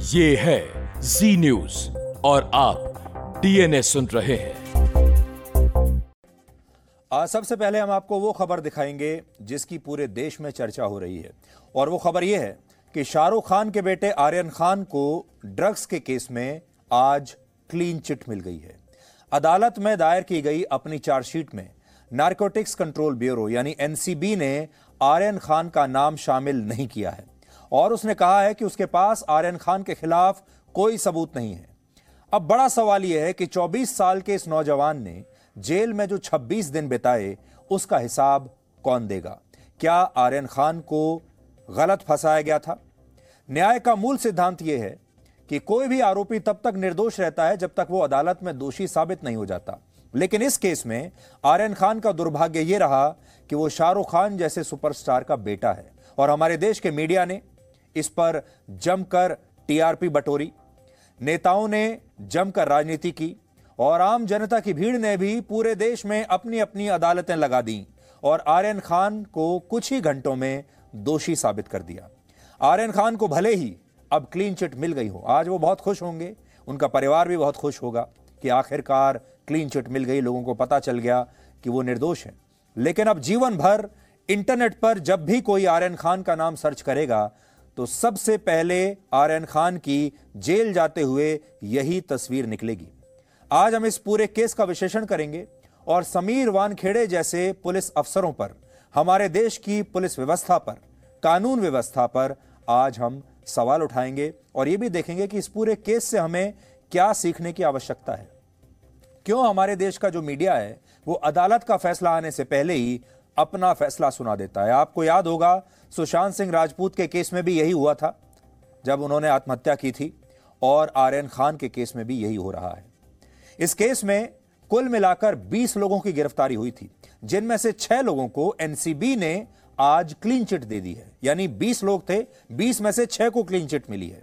ये है जी न्यूज़ और आप डीएनए सुन रहे हैं। सबसे पहले हम आपको वो खबर दिखाएँगे जिसकी पूरे देश में चर्चा हो रही है। और वो खबर ये है कि शाहरुख खान के बेटे आर्यन खान को ड्रग्स के केस में आज क्लीन चिट मिल गई है। अदालत में दायर की गई अपनी चार्जशीट में नारकोटिक्स कंट्रोल ब्यूरो यानी एनसीबी ने आर्यन खान का नाम शामिल नहीं किया है। और उसने कहा है कि उसके पास आर्यन खान के खिलाफ कोई सबूत नहीं है। अब बड़ा सवाल यह है कि 24 साल के इस नौजवान ने जेल में जो 26 दिन बिताए, उसका हिसाब कौन देगा? क्या आर्यन खान को गलत फंसाया गया था? न्याय का मूल सिद्धांत यह है कि कोई भी आरोपी तब तक निर्दोष रहता है जब तक वो अदालत में दोषी साबित नहीं हो जाता। लेकिन इस केस में आर्यन खान का दुर्भाग्य यह रहा कि वो शाहरुख खान जैसे सुपरस्टार का बेटा है। और हमारे देश के मीडिया ने इस पर जमकर टीआरपी बटोरी। नेताओं ने जमकर राजनीति की और आम जनता की भीड़ ने भी पूरे देश में अपनी अपनी अदालतें लगा दी और आर्यन खान को कुछ ही घंटों में दोषी साबित कर दिया। आर्यन खान को भले ही अब क्लीन चिट मिल गई हो, आज वो बहुत खुश होंगे। उनका परिवार भी बहुत खुश होगा कि आखिरकार क्लीन चिट मिल गई, लोगों को पता चल गया कि वो निर्दोष है। लेकिन अब जीवन भर इंटरनेट पर जब भी कोई आर्यन खान का नाम सर्च करेगा तो सबसे पहले आर्यन खान की जेल जाते हुए यही तस्वीर निकलेगी। आज हम इस पूरे केस का विश्लेषण करेंगे और समीर वानखेड़े जैसे पुलिस अफसरों पर, हमारे देश की पुलिस व्यवस्था पर, कानून व्यवस्था पर आज हम सवाल उठाएँगे और यह भी देखेंगे कि इस पूरे केस से हमें क्या सीखने की आवश्यकता है। क्यों हमारे देश का जो मीडिया है, वो अदालत का फैसला आने से पहले ही अपना फैसला सुना देता है। आपको याद होगा, सुशांत सिंह राजपूत के केस में भी यही हुआ था, जब उन्होंने आत्महत्या की थी, और आर्यन खान के केस में भी यही हो रहा है। इस केस में कुल मिलाकर 20 लोगों की गिरफ्तारी हुई थी, जिनमें से छह लोगों को एनसीबी ने आज क्लीन चिट दे दी है। यानी 20 लोग थे 20 में से छह को क्लीन चिट मिली है।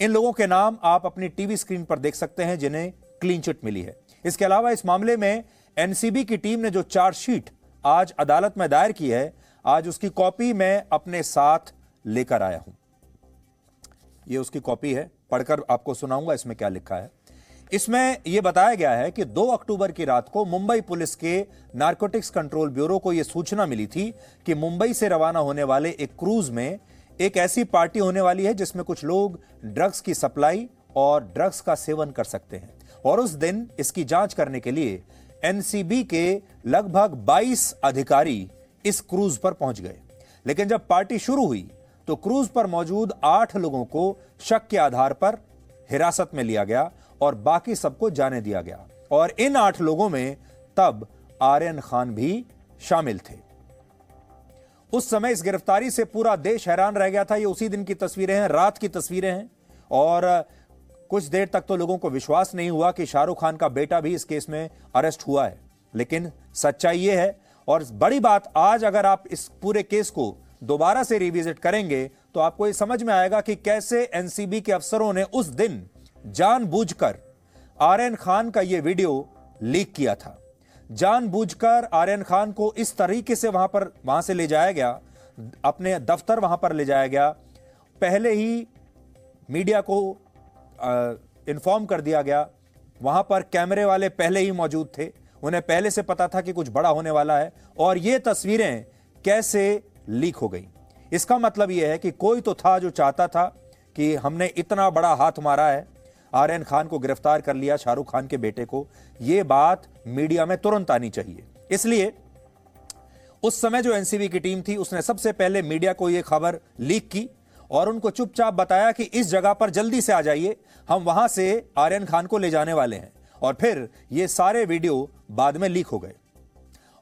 इन लोगों के नाम आप अपनी टीवी स्क्रीन पर देख सकते हैं, जिन्हें क्लीन चिट मिली है। इसके अलावा इस मामले में एनसीबी की टीम ने जो चार्जशीट आज अदालत में दायर की है, आज उसकी कॉपी मैं अपने साथ लेकर आया हूँ। यह उसकी कॉपी है, पढ़कर आपको सुनाऊँगा इसमें क्या लिखा है। इसमें यह बताया गया है कि 2 अक्टूबर की रात को मुंबई पुलिस के नारकोटिक्स कंट्रोल ब्यूरो को यह सूचना मिली थी कि मुंबई से रवाना होने वाले एक क्रूज में एक ऐसी पार्टी होने वाली है जिसमें कुछ लोग ड्रग्स की सप्लाई और ड्रग्स का सेवन कर सकते हैं और उस दिन इसकी जाँच करने के लिए एनसीबी के लगभग 22 अधिकारी इस क्रूज पर पहुँच गए। लेकिन जब पार्टी शुरू हुई तो क्रूज पर मौजूद आठ लोगों को शक के आधार पर हिरासत में लिया गया और बाकी सबको जाने दिया गया। और इन आठ लोगों में तब आर्यन खान भी शामिल थे। उस समय इस गिरफ्तारी से पूरा देश हैरान रह गया था। ये उसी दिन की तस्वीरें हैं, रात की तस्वीरें हैं। और कुछ देर तक तो लोगों को विश्वास नहीं हुआ कि शाहरुख खान का बेटा भी इस केस में अरेस्ट हुआ है। लेकिन सच्चाई यह है, और बड़ी बात, आज अगर आप इस पूरे केस को दोबारा से रिविजिट करेंगे तो आपको यह समझ में आएगा कि कैसे एनसीबी के अफसरों ने उस दिन जानबूझकर आर्यन खान का यह वीडियो लीक किया था। जानबूझकर आर्यन खान को इस तरीके से वहाँ पर, वहाँ से ले जाया गया, अपने दफ्तर वहाँ पर ले जाया गया। पहले ही मीडिया को इन्फॉर्म कर दिया गया। वहाँ पर कैमरे वाले पहले ही मौजूद थे। उन्हें पहले से पता था कि कुछ बड़ा होने वाला है और ये तस्वीरें कैसे लीक हो गई। इसका मतलब यह है कि कोई तो था जो चाहता था कि हमने इतना बड़ा हाथ मारा है। आर्यन खान को गिरफ़्तार कर लिया शाहरुख खान के बेटे को। यह बात मीडिया में तुरंत आनी चाहिए। इसलिए उस समय जो एनसीबी की टीम थी, उसने सबसे पहले मीडिया को यह खबर लीक की। और उनको चुपचाप बताया कि इस जगह पर जल्दी से आ जाइए, हम वहाँ से आर्यन खान को ले जाने वाले हैं। और फिर ये सारे वीडियो बाद में लीक हो गए।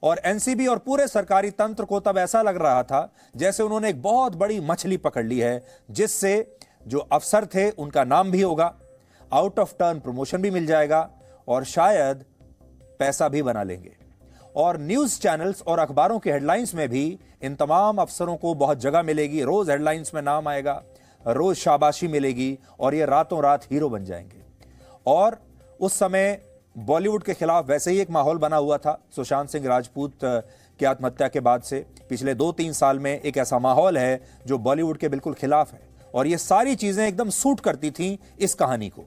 और एनसीबी और पूरे सरकारी तंत्र को तब ऐसा लग रहा था जैसे उन्होंने एक बहुत बड़ी मछली पकड़ ली है, जिससे जो अफसर थे उनका नाम भी होगा आउट ऑफ़ टर्न प्रमोशन भी मिल जाएगा, और शायद पैसा भी बना लेंगे। और न्यूज़ चैनल्स और अखबारों के हेडलाइंस में भी इन तमाम अफसरों को बहुत जगह मिलेगी। रोज हेडलाइंस में नाम आएगा, रोज शाबाशी मिलेगी और ये रातों रात हीरो बन जाएँगे। और उस समय बॉलीवुड के खिलाफ वैसे ही एक माहौल बना हुआ था, सुशांत सिंह राजपूत की आत्महत्या के बाद से। पिछले दो तीन साल में एक ऐसा माहौल है जो बॉलीवुड के बिल्कुल खिलाफ है। और ये सारी चीज़ें एकदम सूट करती थी इस कहानी को।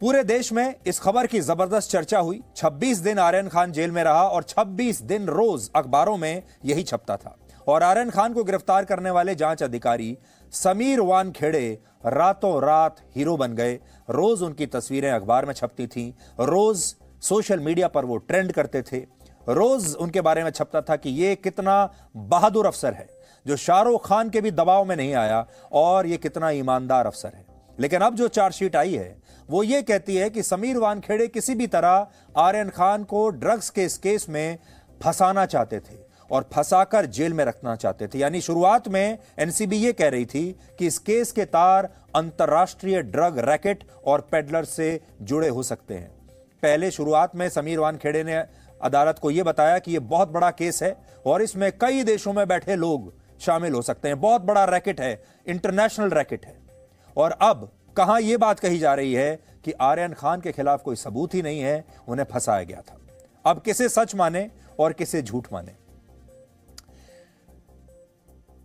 पूरे देश में इस खबर की ज़बरदस्त चर्चा हुई। 26 दिन आर्यन खान जेल में रहा और 26 दिन रोज अखबारों में यही छपता था। और आर्यन खान को गिरफ़्तार करने वाले जाँच अधिकारी समीर वान खेड़े रातों रात हीरो बन गए। रोज उनकी तस्वीरें अखबार में छपती थीं। रोज सोशल मीडिया पर वो ट्रेंड करते थे। रोज उनके बारे में छपता था कि ये कितना बहादुर अफसर है, जो शाहरुख खान के भी दबाव में नहीं आया और ये कितना ईमानदार अफसर है। लेकिन अब जो चार्जशीट आई है, वो ये कहती है कि समीर वानखेड़े किसी भी तरह आर्यन खान को ड्रग्स के इस केस में फंसाना चाहते थे और फंसाकर जेल में रखना चाहते थे। यानी शुरुआत में एनसीबी ये कह रही थी कि इस केस के तार अंतर्राष्ट्रीय ड्रग रैकेट और पेडलर से जुड़े हो सकते हैं। पहले शुरुआत में समीर वानखेड़े ने अदालत को यह बताया कि यह बहुत बड़ा केस है और इसमें कई देशों में बैठे लोग शामिल हो सकते हैं। बहुत बड़ा रैकेट है, इंटरनेशनल रैकेट है। और अब कहाँ यह बात कही जा रही है कि आर्यन खान के खिलाफ कोई सबूत ही नहीं है, उन्हें फंसाया गया था। अब किसे सच माने और किसे झूठ माने?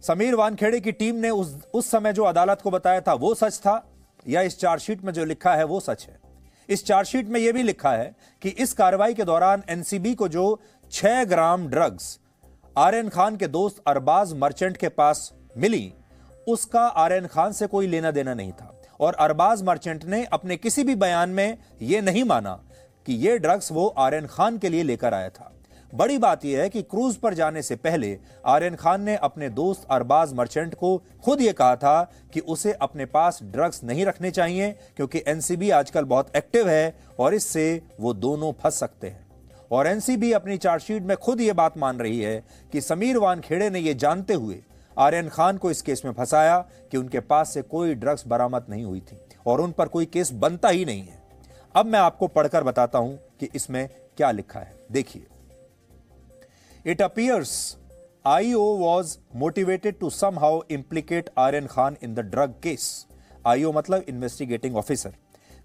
समीर वानखेड़े की टीम ने उस उस समय जो अदालत को बताया था, वो सच था? या इस चार्जशीट में जो लिखा है, वो सच है? इस चार्जशीट में यह भी लिखा है कि इस कार्रवाई के दौरान एनसीबी को जो छह ग्राम ड्रग्स आर्यन खान के दोस्त अरबाज मर्चेंट के पास मिली उसका आर्यन खान से कोई लेना देना नहीं था। और अरबाज मर्चेंट ने अपने किसी भी बयान में यह नहीं माना कि यह ड्रग्स वो आर्यन खान के लिए लेकर आया था। बड़ी बात यह है कि क्रूज पर जाने से पहले आर्यन खान ने अपने दोस्त अरबाज मर्चेंट को खुद यह कहा था कि उसे अपने पास ड्रग्स नहीं रखने चाहिए, क्योंकि एनसीबी आजकल बहुत एक्टिव है और इससे वो दोनों फंस सकते हैं। और एनसीबी अपनी चार्जशीट में खुद यह बात मान रही है कि समीर वानखेड़े ने यह जानते हुए आर्यन खान को इस केस में फंसाया कि उनके पास से कोई ड्रग्स बरामद नहीं हुई थी और उन पर कोई केस बनता ही नहीं है। अब मैं आपको पढ़कर बताता हूँ कि इसमें क्या लिखा है। देखिए। It appears IO was motivated to somehow implicate Aryan Khan in the drug case IO मतलब इन्वेस्टिगेटिंग ऑफिसर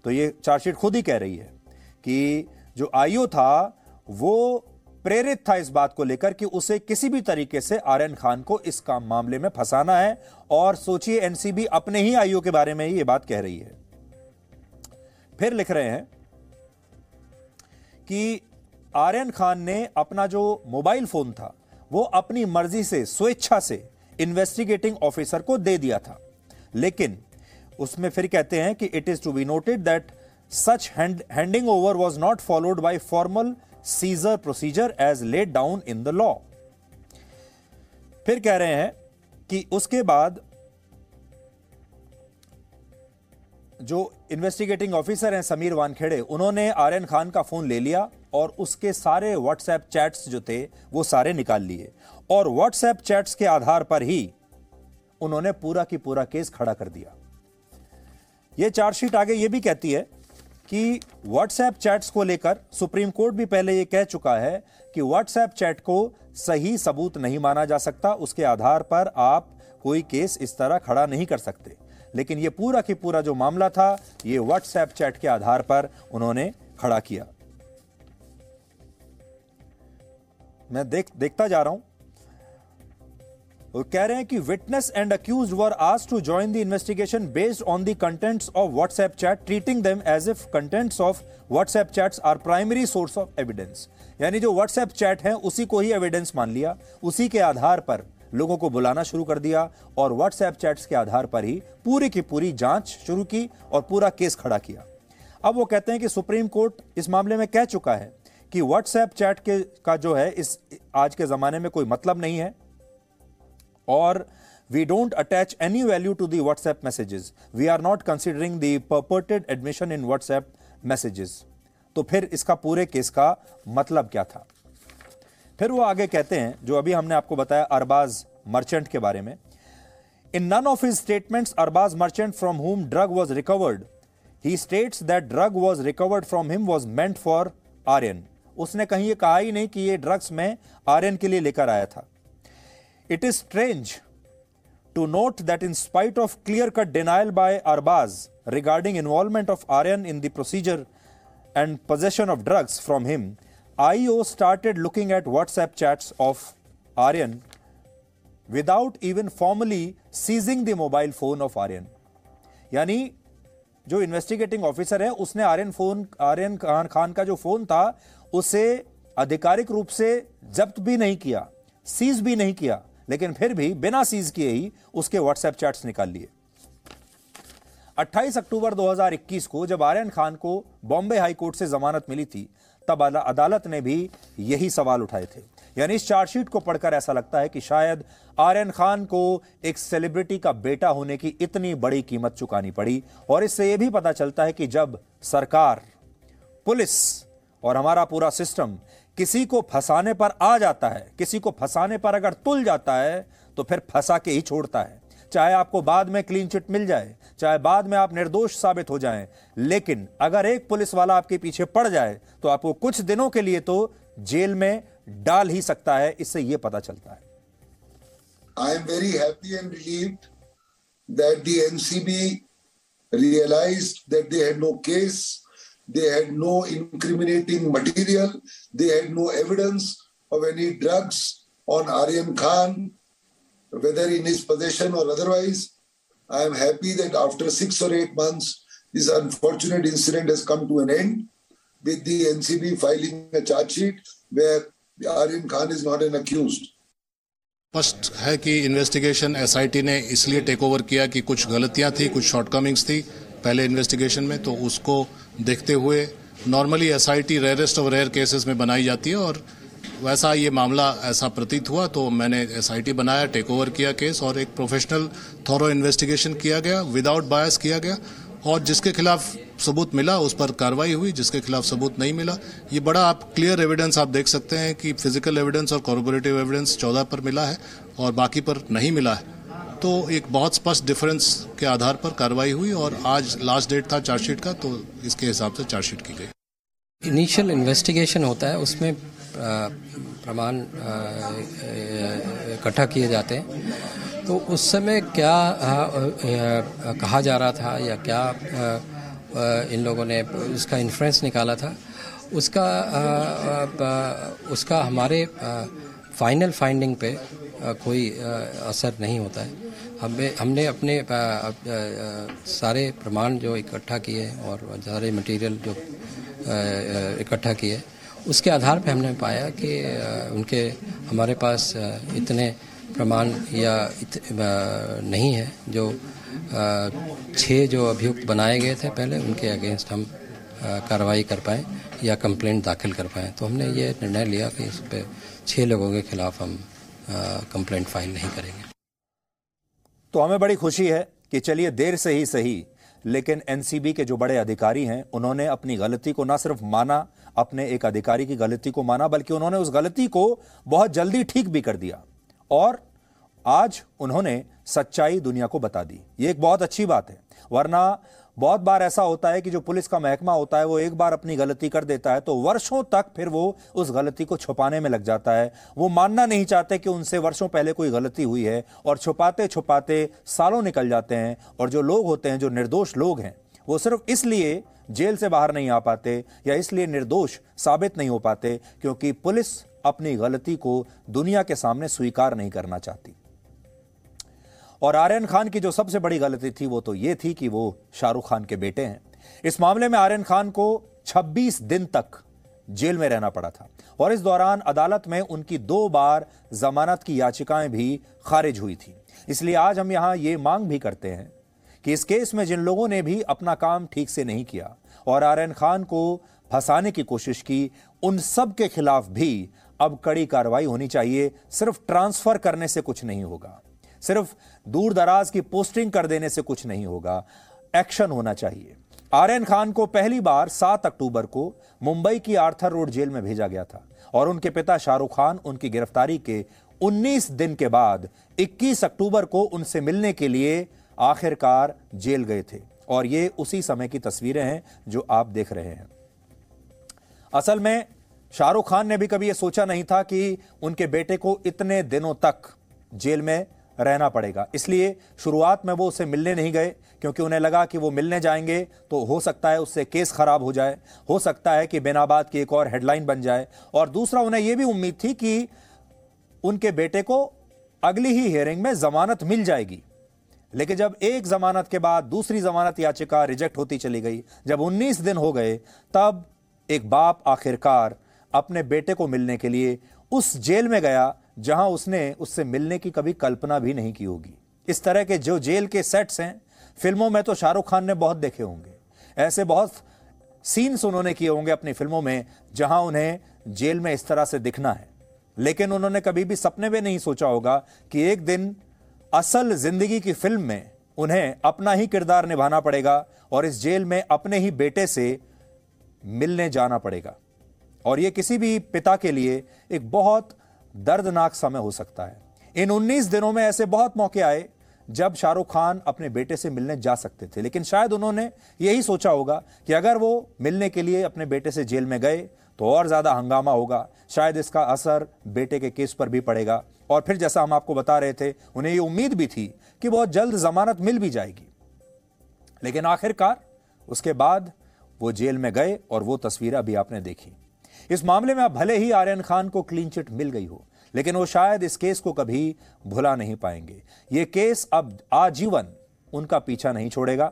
तो ये चार्जशीट खुद ही कह रही है कि जो आईओ था, वो प्रेरित था इस बात को लेकर कि उसे किसी भी तरीके से आर्यन खान को इस काम मामले में फंसाना है। और सोचिए, एनसीबी अपने ही आईओ के बारे में ही ये बात कह रही है। फिर लिख रहे हैं कि आर्यन खान ने अपना जो मोबाइल फ़ोन था, वो अपनी मर्ज़ी से, स्वेच्छा से इन्वेस्टिगेटिंग ऑफिसर को दे दिया था। लेकिन उसमें फिर कहते हैं कि it is to be noted that such handing over was not followed by formal seizure procedure as laid down in the law फिर कह रहे हैं कि उसके बाद जो इन्वेस्टिगेटिंग ऑफिसर हैं समीर वानखेड़े, उन्होंने आर्यन खान का फ़ोन ले लिया और उसके सारे व्हाट्सएप चैट्स जो थे, वो सारे निकाल लिए। और व्हाट्सएप चैट्स के आधार पर ही उन्होंने पूरा की पूरा केस खड़ा कर दिया। यह चार्जशीट आगे यह भी कहती है कि व्हाट्सएप चैट्स को लेकर सुप्रीम कोर्ट भी पहले यह कह चुका है कि व्हाट्सएप चैट को सही सबूत नहीं माना जा सकता। उसके आधार पर आप कोई केस इस तरह खड़ा नहीं कर सकते। लेकिन यह पूरा की पूरा जो मामला था यह व्हाट्सएप चैट के आधार पर उन्होंने खड़ा किया। मैं देख, देखता जा रहा हूँ। वो कह रहे हैं कि विटनेस एंड अक्यूज वर आज to join the investigation based on the contents of WhatsApp chat treating them as if contents of WhatsApp chats are primary source of evidence यानी जो व्हाट्सएप चैट है, उसी को ही एविडेंस मान लिया। उसी के आधार पर लोगों को बुलाना शुरू कर दिया और व्हाट्सएप चैट्स के आधार पर ही पूरी की पूरी जाँच शुरू की और पूरा केस खड़ा किया। अब वो कहते हैं कि सुप्रीम कोर्ट इस मामले में कह चुका है कि व्हाट्सएप चैट के, का जो है, इस, आज के जमाने में कोई मतलब नहीं है। और we don't attach any value to the WhatsApp messages we are not considering the purported admission in WhatsApp messages तो फिर इसका पूरे केस का मतलब क्या था? फिर वो आगे कहते हैं, जो अभी हमने आपको बताया अरबाज मर्चेंट के बारे में in none of his statements Arbaaz Merchant from whom drug was recovered he states that drug was recovered from him was meant for Aryan उसने कहीं ये कहा ही नहीं कि ये ड्रग्स में आर्यन के लिए लेकर आया था। It is strange to note that in spite of clear cut denial by Arbaaz regarding involvement of Aryan in the procedure and possession of drugs from him IO started looking at WhatsApp chats of Aryan without even formally seizing the mobile phone of Aryan यानी जो investigating officer है, उसने Aryan phone Aryan Khan Khan का जो phone था, उसे आधिकारिक रूप से जब्त भी नहीं किया सीज भी नहीं किया। लेकिन फिर भी बिना सीज किए ही उसके व्हाट्सएप चैट्स निकाल लिए। 28 अक्टूबर 2021 को जब आर्यन खान को बॉम्बे हाई कोर्ट से जमानत मिली थी, तब अदालत ने भी यही सवाल उठाए थे। यानी इस चार्जशीट को पढ़कर ऐसा लगता है कि शायद आर्यन खान को एक सेलिब्रिटी का बेटा होने की इतनी बड़ी कीमत चुकानी पड़ी, और इससे यह भी पता चलता है कि जब सरकार, पुलिस और हमारा पूरा सिस्टम किसी को फंसाने पर आ जाता है, किसी को फंसाने पर अगर तुल जाता है तो फिर फंसा के ही छोड़ता है। चाहे आपको बाद में क्लीन चिट मिल जाए, चाहे बाद में आप निर्दोष साबित हो जाएँ, लेकिन अगर एक पुलिस वाला आपके पीछे पड़ जाए तो आपको कुछ दिनों के लिए तो जेल में डाल ही सकता है, इससे यह पता चलता है। I am very happy and relieve that the NCB realise that they had no case they had no incriminating material they had no evidence of any drugs on Aryan Khan whether in his possession or otherwise. I am happy that after six or eight months, this unfortunate incident has come to an end with the NCB filing a charge sheet where Aryan Khan is not an accused. स्पष्ट है कि investigation SIT ने इसलिए take over किया कि कुछ गलतियाँ थी कुछ शॉर्टकमिंग्स थी पहले इन्वेस्टिगेशन में तो उसको देखते हुए normally S I T rarest of rare cases में बनाई जाती है और वैसा ये मामला ऐसा प्रतीत हुआ तो मैंने एसआईटी बनाया टेक ओवर किया केस और एक प्रोफेशनल थॉरो इन्वेस्टिगेशन किया गया विदाउट बायस किया गया और जिसके खिलाफ सबूत मिला, उस पर कार्रवाई हुई, जिसके खिलाफ सबूत नहीं मिला। ये बड़ा आप क्लियर एविडेंस आप देख सकते हैं कि फ़िज़िकल एविडेंस और कॉर्पोरेटिव एविडेंस चौदह पर मिला है और बाकी पर नहीं मिला है। तो एक बहुत स्पष्ट डिफरेंस के आधार पर कार्रवाई हुई और आज लास्ट डेट था चार्जशीट का तो इसके हिसाब से चार्जशीट की गई। इनिशियल इन्वेस्टिगेशन होता है, उसमें प्रमाण इकट्ठा किए जाते हैं। तो उस समय क्या कहा जा रहा था या क्या इन लोगों ने उसका इन्फ्लुएंस निकाला था, उसका उसका हमारे फाइनल फाइंडिंग पे कोई असर नहीं होता है। हमें हमने अपने आ, आ, आ, सारे प्रमाण जो इकट्ठा किए और सारे मटेरियल जो इकट्ठा किए उसके आधार पर हमने पाया कि उनके हमारे पास इतने प्रमाण या इत, नहीं है जो छः जो अभियुक्त बनाए गए थे पहले उनके अगेंस्ट हम कार्रवाई कर पाएँ या कंप्लेंट दाखिल कर पाएँ। तो हमने ये निर्णय लिया कि इस पर छः लोगों के खिलाफ हम कंप्लेंट फ़ाइल नहीं करेंगे। तो हमें बड़ी खुशी है कि चलिए देर से ही सही, लेकिन एनसीबी के जो बड़े अधिकारी हैं, उन्होंने अपनी गलती को ना सिर्फ़ माना, अपने एक अधिकारी की गलती को माना, बल्कि उन्होंने उस गलती को बहुत जल्दी ठीक भी कर दिया। और आज उन्होंने सच्चाई दुनिया को बता दी। ये एक बहुत अच्छी बात है। वरना बहुत बार ऐसा होता है कि जो पुलिस का महकमा होता है, वो एक बार अपनी गलती कर देता है तो वर्षों तक फिर वो उस गलती को छुपाने में लग जाता है। वो मानना नहीं चाहते कि उनसे वर्षों पहले कोई गलती हुई है और छुपाते छुपाते सालों निकल जाते हैं और जो लोग होते हैं, जो निर्दोष लोग हैं, वो सिर्फ़ इसलिए जेल से बाहर नहीं आ पाते या इसलिए निर्दोष साबित नहीं हो पाते क्योंकि पुलिस अपनी गलती को दुनिया के सामने स्वीकार नहीं करना चाहती। और आर्यन खान की जो सबसे बड़ी गलती थी, वो तो ये थी कि वो शाहरुख खान के बेटे हैं। इस मामले में आर्यन खान को 26 दिन तक जेल में रहना पड़ा था और इस दौरान अदालत में उनकी दो बार जमानत की याचिकाएँ भी खारिज हुई थी। इसलिए आज हम यहाँ ये मांग भी करते हैं कि इस केस में जिन लोगों ने भी अपना काम ठीक से नहीं किया और आर्यन खान को फंसाने की कोशिश की, उन सब के खिलाफ भी अब कड़ी कार्रवाई होनी चाहिए। सिर्फ़ ट्रांसफ़र करने से कुछ नहीं होगा। सिर्फ़ दूर दराज की पोस्टिंग कर देने से कुछ नहीं होगा। एक्शन होना चाहिए। आर्यन खान को पहली बार 7 अक्टूबर को मुंबई की आर्थर रोड जेल में भेजा गया था और उनके पिता शाहरुख खान उनकी गिरफ्तारी के 19 दिन के बाद 21 अक्टूबर को उनसे मिलने के लिए आखिरकार जेल गए थे। और ये उसी समय की तस्वीरें हैं जो आप देख रहे हैं। असल में शाहरुख खान ने भी कभी यह सोचा नहीं था कि उनके बेटे को इतने दिनों तक जेल में रहना पड़ेगा। इसलिए शुरुआत में वो उसे मिलने नहीं गए, क्योंकि उन्हें लगा कि वो मिलने जाएँगे तो हो सकता है उससे केस खराब हो जाए। हो सकता है कि बेनाबाद की एक और हेडलाइन बन जाए। और दूसरा, उन्हें यह भी उम्मीद थी कि उनके बेटे को अगली ही हियरिंग में जमानत मिल जाएगी। लेकिन जब एक जमानत के बाद दूसरी जमानत याचिका रिजेक्ट होती चली गई, जब 19 दिन हो गए, तब एक बाप आखिरकार अपने बेटे को मिलने के लिए उस जेल में गया जहाँ उसने उससे मिलने की कभी कल्पना भी नहीं की होगी। इस तरह के जो जेल के सेट्स हैं, फ़िल्मों में तो शाहरुख खान ने बहुत देखे होंगे। ऐसे बहुत सीन्स उन्होंने किए होंगे अपनी फ़िल्मों में, जहाँ उन्हें जेल में इस तरह से दिखना है। लेकिन उन्होंने कभी भी सपने में नहीं सोचा होगा कि एक दिन असल ज़िंदगी की फ़िल्म में उन्हें अपना ही किरदार निभाना पड़ेगा और इस जेल में अपने ही बेटे से मिलने जाना पड़ेगा। और ये किसी भी पिता के लिए एक बहुत दर्दनाक समय हो सकता है। इन 19 दिनों में ऐसे बहुत मौके आए जब शाहरुख खान अपने बेटे से मिलने जा सकते थे। लेकिन शायद उन्होंने यही सोचा होगा कि अगर वो मिलने के लिए अपने बेटे से जेल में गए तो और ज़्यादा हंगामा होगा। शायद इसका असर बेटे के केस पर भी पड़ेगा। और फिर जैसा हम आपको बता रहे थे, उन्हें ये उम्मीद भी थी कि बहुत जल्द जमानत मिल भी जाएगी। लेकिन आखिरकार उसके बाद वो जेल में गए और वो तस्वीरें अभी आपने देखी। इस मामले में अब भले ही आर्यन खान को क्लीन चिट मिल गई हो, लेकिन वो शायद इस केस को कभी भुला नहीं पाएँगे। ये केस अब आजीवन उनका पीछा नहीं छोड़ेगा।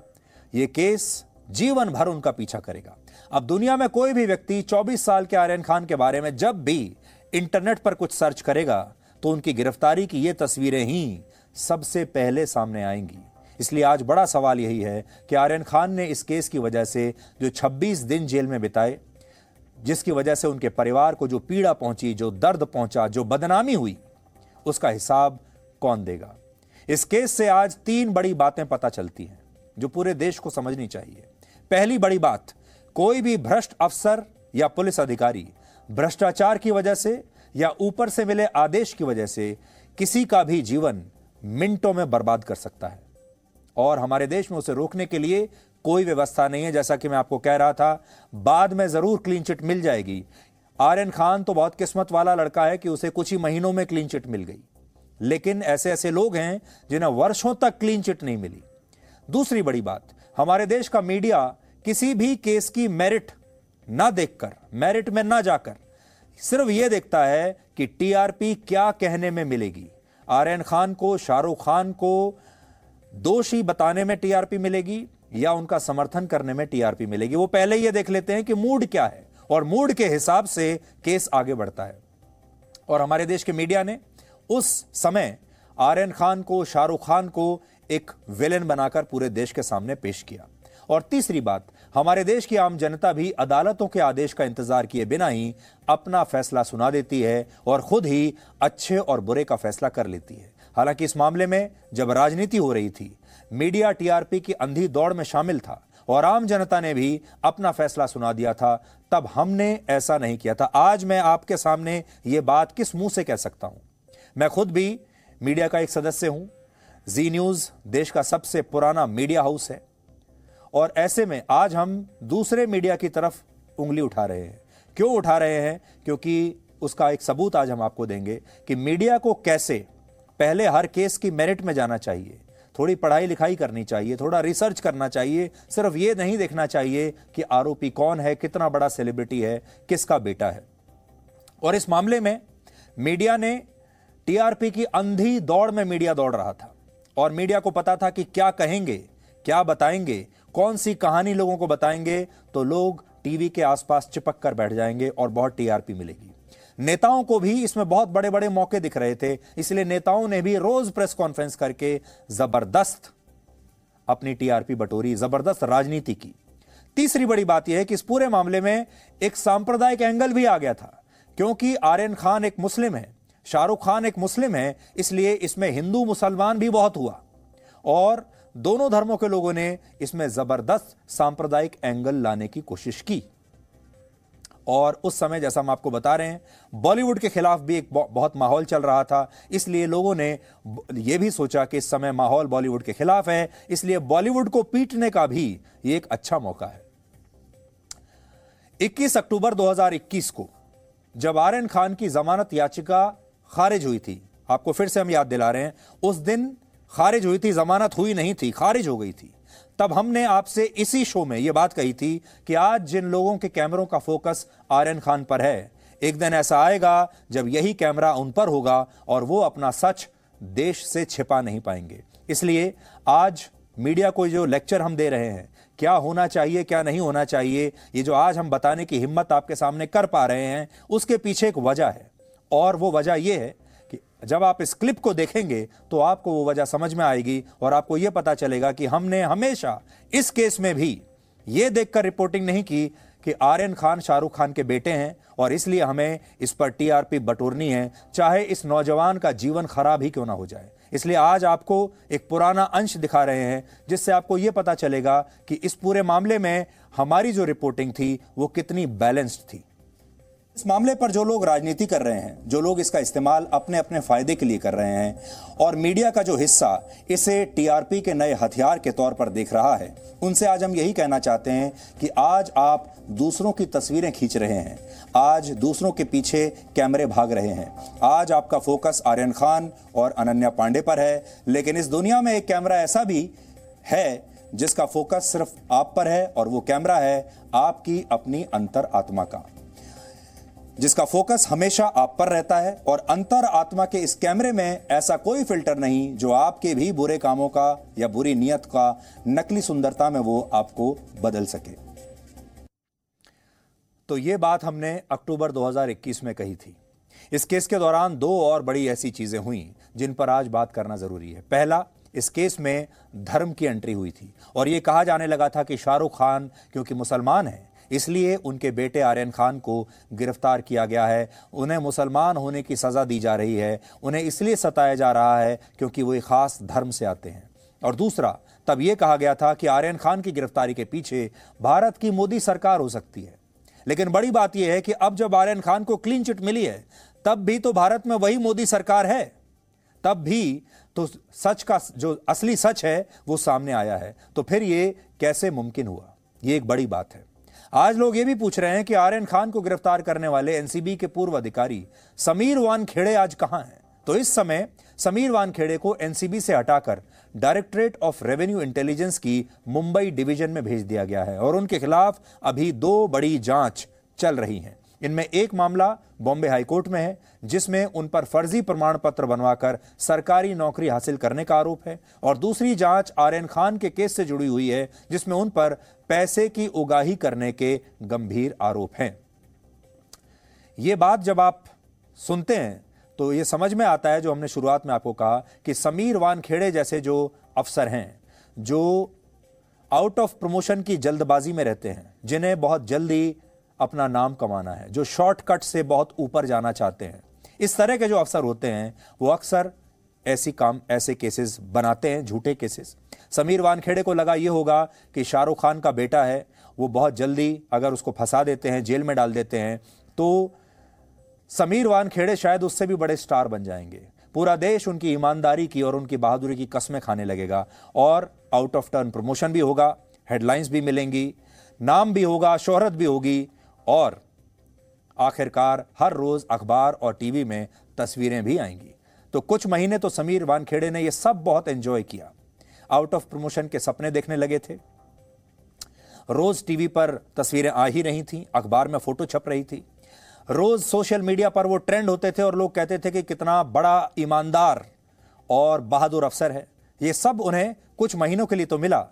ये केस जीवन भर उनका पीछा करेगा। अब दुनिया में कोई भी व्यक्ति 24 साल के आर्यन खान के बारे में जब भी इंटरनेट पर कुछ सर्च करेगा तो उनकी गिरफ्तारी की ये तस्वीरें ही सबसे पहले सामने आएँगी। इसलिए आज बड़ा सवाल यही है कि आर्यन खान ने इस केस की वजह से जो 26 दिन जेल में बिताए जिसकी वजह से उनके परिवार को जो पीड़ा पहुँची, जो दर्द पहुँचा, जो बदनामी हुई, उसका हिसाब कौन देगा? इस केस से आज तीन बड़ी बातें पता चलती हैं, जो पूरे देश को समझनी चाहिए। पहली बड़ी बात, कोई भी भ्रष्ट अफसर या पुलिस अधिकारी भ्रष्टाचार की वजह से या ऊपर से मिले आदेश की वजह से किसी का भी जीवन मिनटों में बर्बाद कर सकता है। और हमारे देश में उसे रोकने के लिए कोई व्यवस्था नहीं है, जैसा कि मैं आपको कह रहा था। बाद में ज़रूर क्लीन चिट मिल जाएगी। आर्यन खान तो बहुत किस्मत वाला लड़का है कि उसे कुछ ही महीनों में क्लीन चिट मिल गई। लेकिन ऐसे ऐसे लोग हैं जिन्हें वर्षों तक क्लीन चिट नहीं मिली। दूसरी बड़ी बात, हमारे देश का मीडिया किसी भी केस की मेरिट ना देखकर मेरिट में ना जाकर, सिर्फ़ यह देखता है कि टीआरपी क्या कहने में मिलेगी। आर्यन खान को, शाहरुख खान को दोषी बताने में टीआरपी मिलेगी। या उनका समर्थन करने में टीआरपी मिलेगी। वो पहले यह देख लेते हैं कि मूड क्या है और मूड के हिसाब से केस आगे बढ़ता है। और हमारे देश के मीडिया ने उस समय आर्यन खान को, शाहरुख खान को एक विलेन बनाकर पूरे देश के सामने पेश किया। और तीसरी बात, हमारे देश की आम जनता भी अदालतों के आदेश का इंतज़ार किए बिना ही अपना फैसला सुना देती है और खुद ही अच्छे और बुरे का फैसला कर लेती है। हालाँकि इस मामले में जब राजनीति हो रही थी मीडिया टीआरपी की अंधी दौड़ में शामिल था और आम जनता ने भी अपना फैसला सुना दिया था। तब हमने ऐसा नहीं किया था। आज मैं आपके सामने यह बात किस मुँह से कह सकता हूँ? मैं खुद भी मीडिया का एक सदस्य हूँ। जी न्यूज़ देश का सबसे पुराना मीडिया हाउस है। और ऐसे में आज हम दूसरे मीडिया की तरफ़ उंगली उठा रहे हैं। क्यों उठा रहे हैं? क्योंकि उसका एक सबूत आज हम आपको देंगे कि मीडिया को कैसे पहले हर केस की मेरिट में जाना चाहिए। थोड़ी पढ़ाई लिखाई करनी चाहिए, थोड़ा रिसर्च करना चाहिए, सिर्फ़ ये नहीं देखना चाहिए कि आरोपी कौन है, कितना बड़ा सेलिब्रिटी है, किसका बेटा है। और इस मामले में मीडिया ने टीआरपी की अंधी दौड़ में मीडिया दौड़ रहा था और मीडिया को पता था कि क्या कहेंगे, क्या बताएँगे, कौन सी कहानी लोगों को बताएँगे तो लोग टीवी के आसपास चिपक कर बैठ जाएँगे और बहुत टीआरपी मिलेगी। नेताओं को भी इसमें बहुत बड़े बड़े मौके दिख रहे थे। इसलिए नेताओं ने भी रोज प्रेस कॉन्फ्रेंस करके ज़बरदस्त अपनी टीआरपी बटोरी, ज़बरदस्त राजनीति की। तीसरी बड़ी बात यह है कि इस पूरे मामले में एक सांप्रदायिक एंगल भी आ गया था, क्योंकि आर्यन खान एक मुस्लिम है, शाहरुख खान एक मुस्लिम है, इसलिए इसमें हिंदू मुसलमान भी बहुत हुआ। और दोनों धर्मों के लोगों ने इसमें ज़बरदस्त सांप्रदायिक एंगल लाने की कोशिश की। और उस समय, जैसा हम आपको बता रहे हैं, बॉलीवुड के खिलाफ भी एक बहुत माहौल चल रहा था। इसलिए लोगों ने यह भी सोचा कि इस समय माहौल बॉलीवुड के खिलाफ है। इसलिए बॉलीवुड को पीटने का भी ये एक अच्छा मौका है। 21 अक्टूबर 2021 को जब आर्यन खान की जमानत याचिका खारिज हुई थी, आपको फिर से हम याद दिला रहे हैं, उस दिन खारिज हुई थी, जमानत हुई नहीं थी, खारिज हो गई थी। तब हमने आपसे इसी शो में यह बात कही थी कि आज जिन लोगों के कैमरों का फोकस आर्यन खान पर है, एक दिन ऐसा आएगा जब यही कैमरा उन पर होगा और वो अपना सच देश से छिपा नहीं पाएँगे। इसलिए आज मीडिया को जो लेक्चर हम दे रहे हैं, क्या होना चाहिए, क्या नहीं होना चाहिए, ये जो आज हम बताने की हिम्मत आपके सामने कर पा रहे हैं, उसके पीछे एक वजह है। और वो वजह यह है जब आप इस क्लिप को देखेंगे तो आपको वो वजह समझ में आएगी और आपको यह पता चलेगा कि हमने हमेशा इस केस में भी ये देखकर रिपोर्टिंग नहीं की कि आर्यन खान, शाहरुख खान के बेटे हैं और इसलिए हमें इस पर टीआरपी बटोरनी है, चाहे इस नौजवान का जीवन खराब ही क्यों ना हो जाए। इसलिए आज आपको एक पुराना अंश दिखा रहे हैं, जिससे आपको यह पता चलेगा कि इस पूरे मामले में हमारी जो रिपोर्टिंग थी, वो कितनी बैलेंस्ड थी। इस मामले पर जो लोग राजनीति कर रहे हैं, जो लोग इसका इस्तेमाल अपने अपने फ़ायदे के लिए कर रहे हैं, और मीडिया का जो हिस्सा इसे टीआरपी के नए हथियार के तौर पर देख रहा है, उनसे आज हम यही कहना चाहते हैं कि आज आप दूसरों की तस्वीरें खींच रहे हैं। आज दूसरों के पीछे कैमरे भाग रहे हैं। आज आपका फोकस आर्यन खान और अनन्या पांडे पर है, लेकिन इस दुनिया में एक कैमरा ऐसा भी है, जिसका फोकस सिर्फ़ आप पर है और वो कैमरा है आपकी अपनी अंतर आत्मा का। जिसका फोकस हमेशा आप पर रहता है और अंतर आत्मा के इस कैमरे में ऐसा कोई फ़िल्टर नहीं जो आपके भी बुरे कामों का या बुरी नियत का नकली सुंदरता में वो आपको बदल सके। तो ये बात हमने अक्टूबर 2021 में कही थी। इस केस के दौरान दो और बड़ी ऐसी चीज़ें हुई जिन पर आज बात करना ज़रूरी है। पहला, इस केस में धर्म की एंट्री हुई थी और यह कहा जाने लगा था कि शाहरुख खान, क्योंकि मुसलमान है इसलिए उनके बेटे आर्यन खान को गिरफ़्तार किया गया है। उन्हें मुसलमान होने की सज़ा दी जा रही है। उन्हें इसलिए सताया जा रहा है क्योंकि वो एक ख़ास धर्म से आते हैं। और दूसरा, तब यह कहा गया था कि आर्यन खान की गिरफ्तारी के पीछे भारत की मोदी सरकार हो सकती है। लेकिन बड़ी बात यह है कि अब जब आर्यन खान को क्लीन चिट मिली है, तब भी तो भारत में वही मोदी सरकार है। तब भी तो सच का जो असली सच है, वो सामने आया है। तो फिर ये कैसे मुमकिन हुआ? ये एक बड़ी बात है। आज लोग ये भी पूछ रहे हैं कि आर्यन खान को गिरफ़्तार करने वाले एनसीबी के पूर्व अधिकारी समीर वानखेड़े आज कहाँ हैं? तो इस समय समीर वानखेड़े को एनसीबी से हटाकर डायरेक्टरेट ऑफ़ रेवेन्यू इंटेलिजेंस की मुंबई डिवीज़न में भेज दिया गया है और उनके खिलाफ अभी दो बड़ी जाँच चल रही हैं। इनमें एक मामला बॉम्बे हाईकोर्ट में है, जिसमें उन पर फर्जी प्रमाण पत्र बनवाकर सरकारी नौकरी हासिल करने का आरोप है और दूसरी जाँच आर्यन खान के केस से जुड़ी हुई है, जिसमें उन पर पैसे की उगाही करने के गंभीर आरोप हैं। यह बात जब आप सुनते हैं तो यह समझ में आता है जो हमने शुरुआत में आपको कहा कि समीर वानखेड़े जैसे जो अफसर हैं, जो आउट ऑफ़ प्रमोशन की जल्दबाजी में रहते हैं, जिन्हें बहुत जल्दी अपना नाम कमाना है, जो शॉर्टकट से बहुत ऊपर जाना चाहते हैं। इस तरह के जो अफसर होते हैं, वो अक्सर ऐसी काम, ऐसे केसेस बनाते हैं, झूठे केसेस समीर वानखेड़े को लगा ये होगा कि शाहरुख खान का बेटा है, वो बहुत जल्दी अगर उसको फंसा देते हैं, जेल में डाल देते हैं तो समीर वानखेड़े शायद उससे भी बड़े स्टार बन जाएँगे. पूरा देश उनकी ईमानदारी की और उनकी बहादुरी की कस्में खाने लगेगा और आउट ऑफ़ टर्न प्रमोशन भी होगा हेडलाइंस भी मिलेंगी, नाम भी होगा, शोहरत भी होगी और आखिरकार हर रोज अखबार और टीवी में तस्वीरें भी आएँगी. तो कुछ महीने तो समीर वानखेड़े ने यह सब बहुत एंजॉय किया। आउट ऑफ़ प्रमोशन के सपने देखने लगे थे। रोज टीवी पर तस्वीरें आ ही रही थी, अखबार में फ़ोटो छप रही थी। रोज सोशल मीडिया पर वो ट्रेंड होते थे और लोग कहते थे कि कितना बड़ा ईमानदार और बहादुर अफसर है। ये सब उन्हें कुछ महीनों के लिए तो मिला,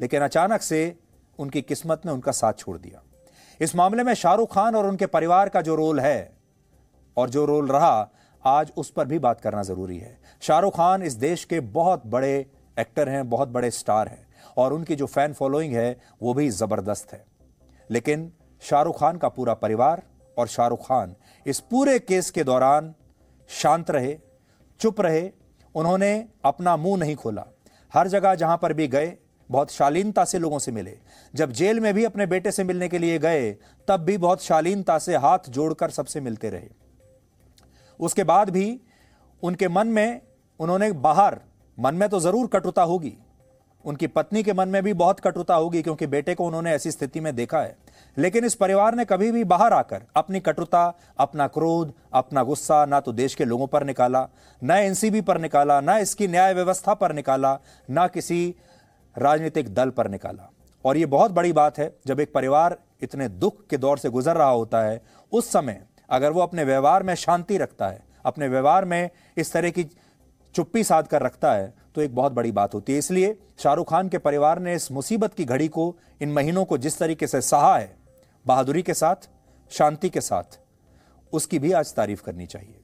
लेकिन अचानक से उनकी किस्मत ने उनका साथ छोड़ दिया। इस मामले में शाहरुख खान और उनके परिवार का जो रोल है और जो रोल रहा आज उस पर भी बात करना ज़रूरी है। शाहरुख खान इस देश के बहुत बड़े एक्टर हैं, बहुत बड़े स्टार हैं और उनकी जो फ़ैन फॉलोइंग है, वो भी ज़बरदस्त है। लेकिन शाहरुख खान का पूरा परिवार और शाहरुख खान इस पूरे केस के दौरान शांत रहे, चुप रहे, उन्होंने अपना मुँह नहीं खोला। हर जगह जहाँ पर भी गए, बहुत शालीनता से लोगों से मिले। जब जेल में भी अपने बेटे से मिलने के लिए गए, तब भी बहुत शालीनता से हाथ जोड़कर सबसे मिलते रहे। उसके बाद भी उनके मन में, उन्होंने बाहर, मन में तो ज़रूर कटुता होगी। उनकी पत्नी के मन में भी बहुत कटुता होगी क्योंकि बेटे को उन्होंने ऐसी स्थिति में देखा है। लेकिन इस परिवार ने कभी भी बाहर आकर अपनी कटुता, अपना क्रोध, अपना गुस्सा ना तो देश के लोगों पर निकाला, ना एनसीबी पर निकाला, ना इसकी न्याय व्यवस्था पर निकाला, ना किसी राजनीतिक दल पर निकाला। और ये बहुत बड़ी बात है, जब एक परिवार इतने दुख के दौर से गुजर रहा होता है, उस समय अगर वो अपने व्यवहार में शांति रखता है, अपने व्यवहार में इस तरह की चुप्पी साध कर रखता है तो एक बहुत बड़ी बात होती है। इसलिए शाहरुख खान के परिवार ने इस मुसीबत की घड़ी को, इन महीनों को जिस तरीके से सहा है, बहादुरी के साथ, शांति के साथ, उसकी भी आज तारीफ़ करनी चाहिए।